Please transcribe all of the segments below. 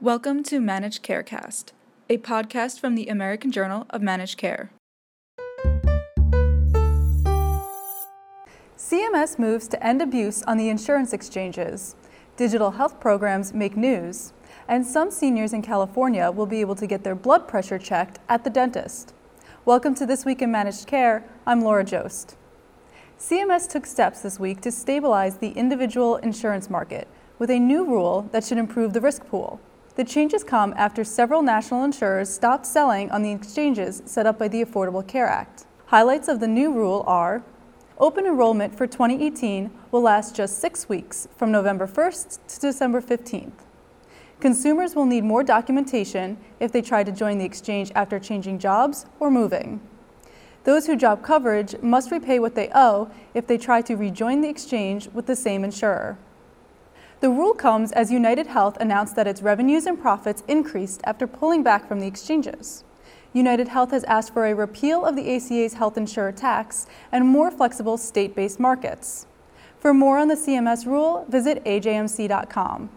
Welcome to Managed Carecast, a podcast from the American Journal of Managed Care. CMS moves to end abuse on the insurance exchanges. Digital health programs make news, and some seniors in California will be able to get their blood pressure checked at the dentist. Welcome to This Week in Managed Care. I'm Laura Jost. CMS took steps this week to stabilize the individual insurance market with a new rule that should improve the risk pool. The changes come after several national insurers stopped selling on the exchanges set up by the Affordable Care Act. Highlights of the new rule are Open enrollment for 2018 will last just six weeks, from November 1st to December 15th. Consumers will need more documentation if they try to join the exchange after changing jobs or moving. Those who drop coverage must repay what they owe if they try to rejoin the exchange with the same insurer. The rule comes as United Health announced that its revenues and profits increased after pulling back from the exchanges. United Health has asked for a repeal of the ACA's health insurer tax and more flexible state based markets. For more on the CMS rule, visit ajmc.com.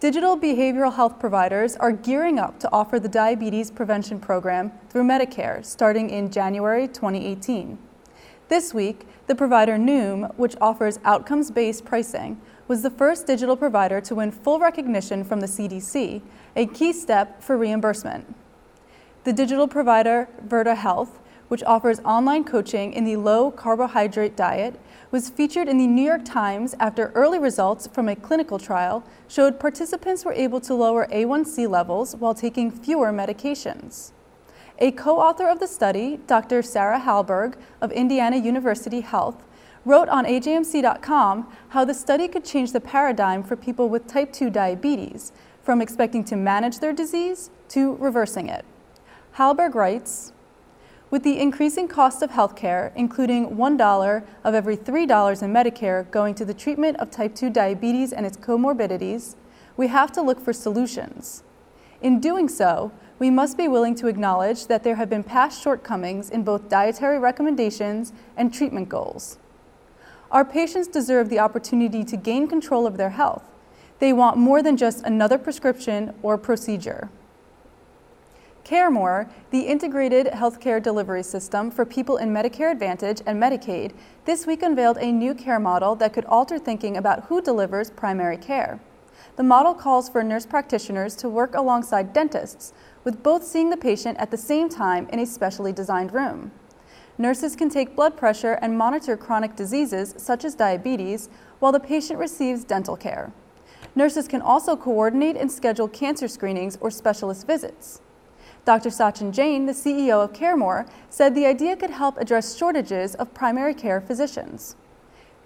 Digital behavioral health providers are gearing up to offer the diabetes prevention program through Medicare starting in January 2018. This week, the provider Noom, which offers outcomes based pricing, was the first digital provider to win full recognition from the CDC, a key step for reimbursement. The digital provider Virta Health, which offers online coaching in the low carbohydrate diet, was featured in the New York Times after early results from a clinical trial showed participants were able to lower A1C levels while taking fewer medications. A co author of the study, Dr. Sarah Hallberg of Indiana University Health, wrote on AJMC.com how the study could change the paradigm for people with type 2 diabetes from expecting to manage their disease to reversing it. Hallberg writes With the increasing cost of healthcare, including $1 of every $3 in Medicare going to the treatment of type 2 diabetes and its comorbidities, we have to look for solutions. In doing so, we must be willing to acknowledge that there have been past shortcomings in both dietary recommendations and treatment goals. Our patients deserve the opportunity to gain control of their health. They want more than just another prescription or procedure. CareMore, the integrated healthcare delivery system for people in Medicare Advantage and Medicaid, this week unveiled a new care model that could alter thinking about who delivers primary care. The model calls for nurse practitioners to work alongside dentists, with both seeing the patient at the same time in a specially designed room. Nurses can take blood pressure and monitor chronic diseases such as diabetes while the patient receives dental care. Nurses can also coordinate and schedule cancer screenings or specialist visits. Dr. Sachin Jain, the CEO of CareMore, said the idea could help address shortages of primary care physicians.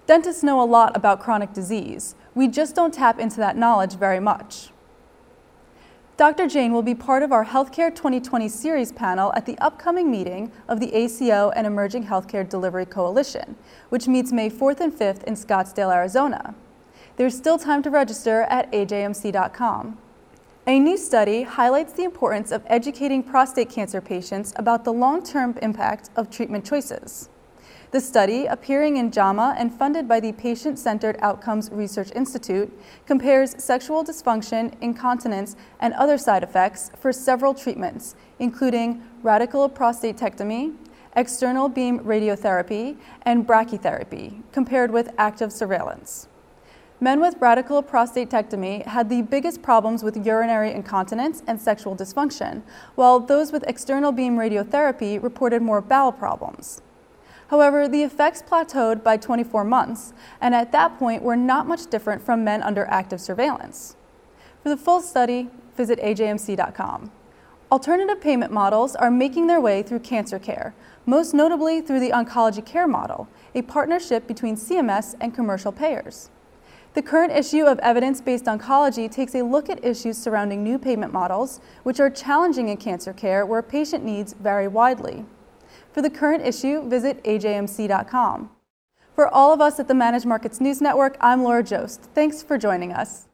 Dentists know a lot about chronic disease. We just don't tap into that knowledge very much. Dr. Jain will be part of our Healthcare 2020 series panel at the upcoming meeting of the ACO and Emerging Healthcare Delivery Coalition, which meets May 4th and 5th in Scottsdale, Arizona. There's still time to register at ajmc.com. A new study highlights the importance of educating prostate cancer patients about the long term impact of treatment choices. The study, appearing in JAMA and funded by the Patient Centered Outcomes Research Institute, compares sexual dysfunction, incontinence, and other side effects for several treatments, including radical prostatectomy, external beam radiotherapy, and brachytherapy, compared with active surveillance. Men with radical prostatectomy had the biggest problems with urinary incontinence and sexual dysfunction, while those with external beam radiotherapy reported more bowel problems. However, the effects plateaued by 24 months, and at that point were not much different from men under active surveillance. For the full study, visit ajmc.com. Alternative payment models are making their way through cancer care, most notably through the Oncology Care Model, a partnership between CMS and commercial payers. The current issue of evidence based oncology takes a look at issues surrounding new payment models, which are challenging in cancer care where patient needs vary widely. For the current issue, visit ajmc.com. For all of us at the Managed Markets News Network, I'm Laura Jost. Thanks for joining us.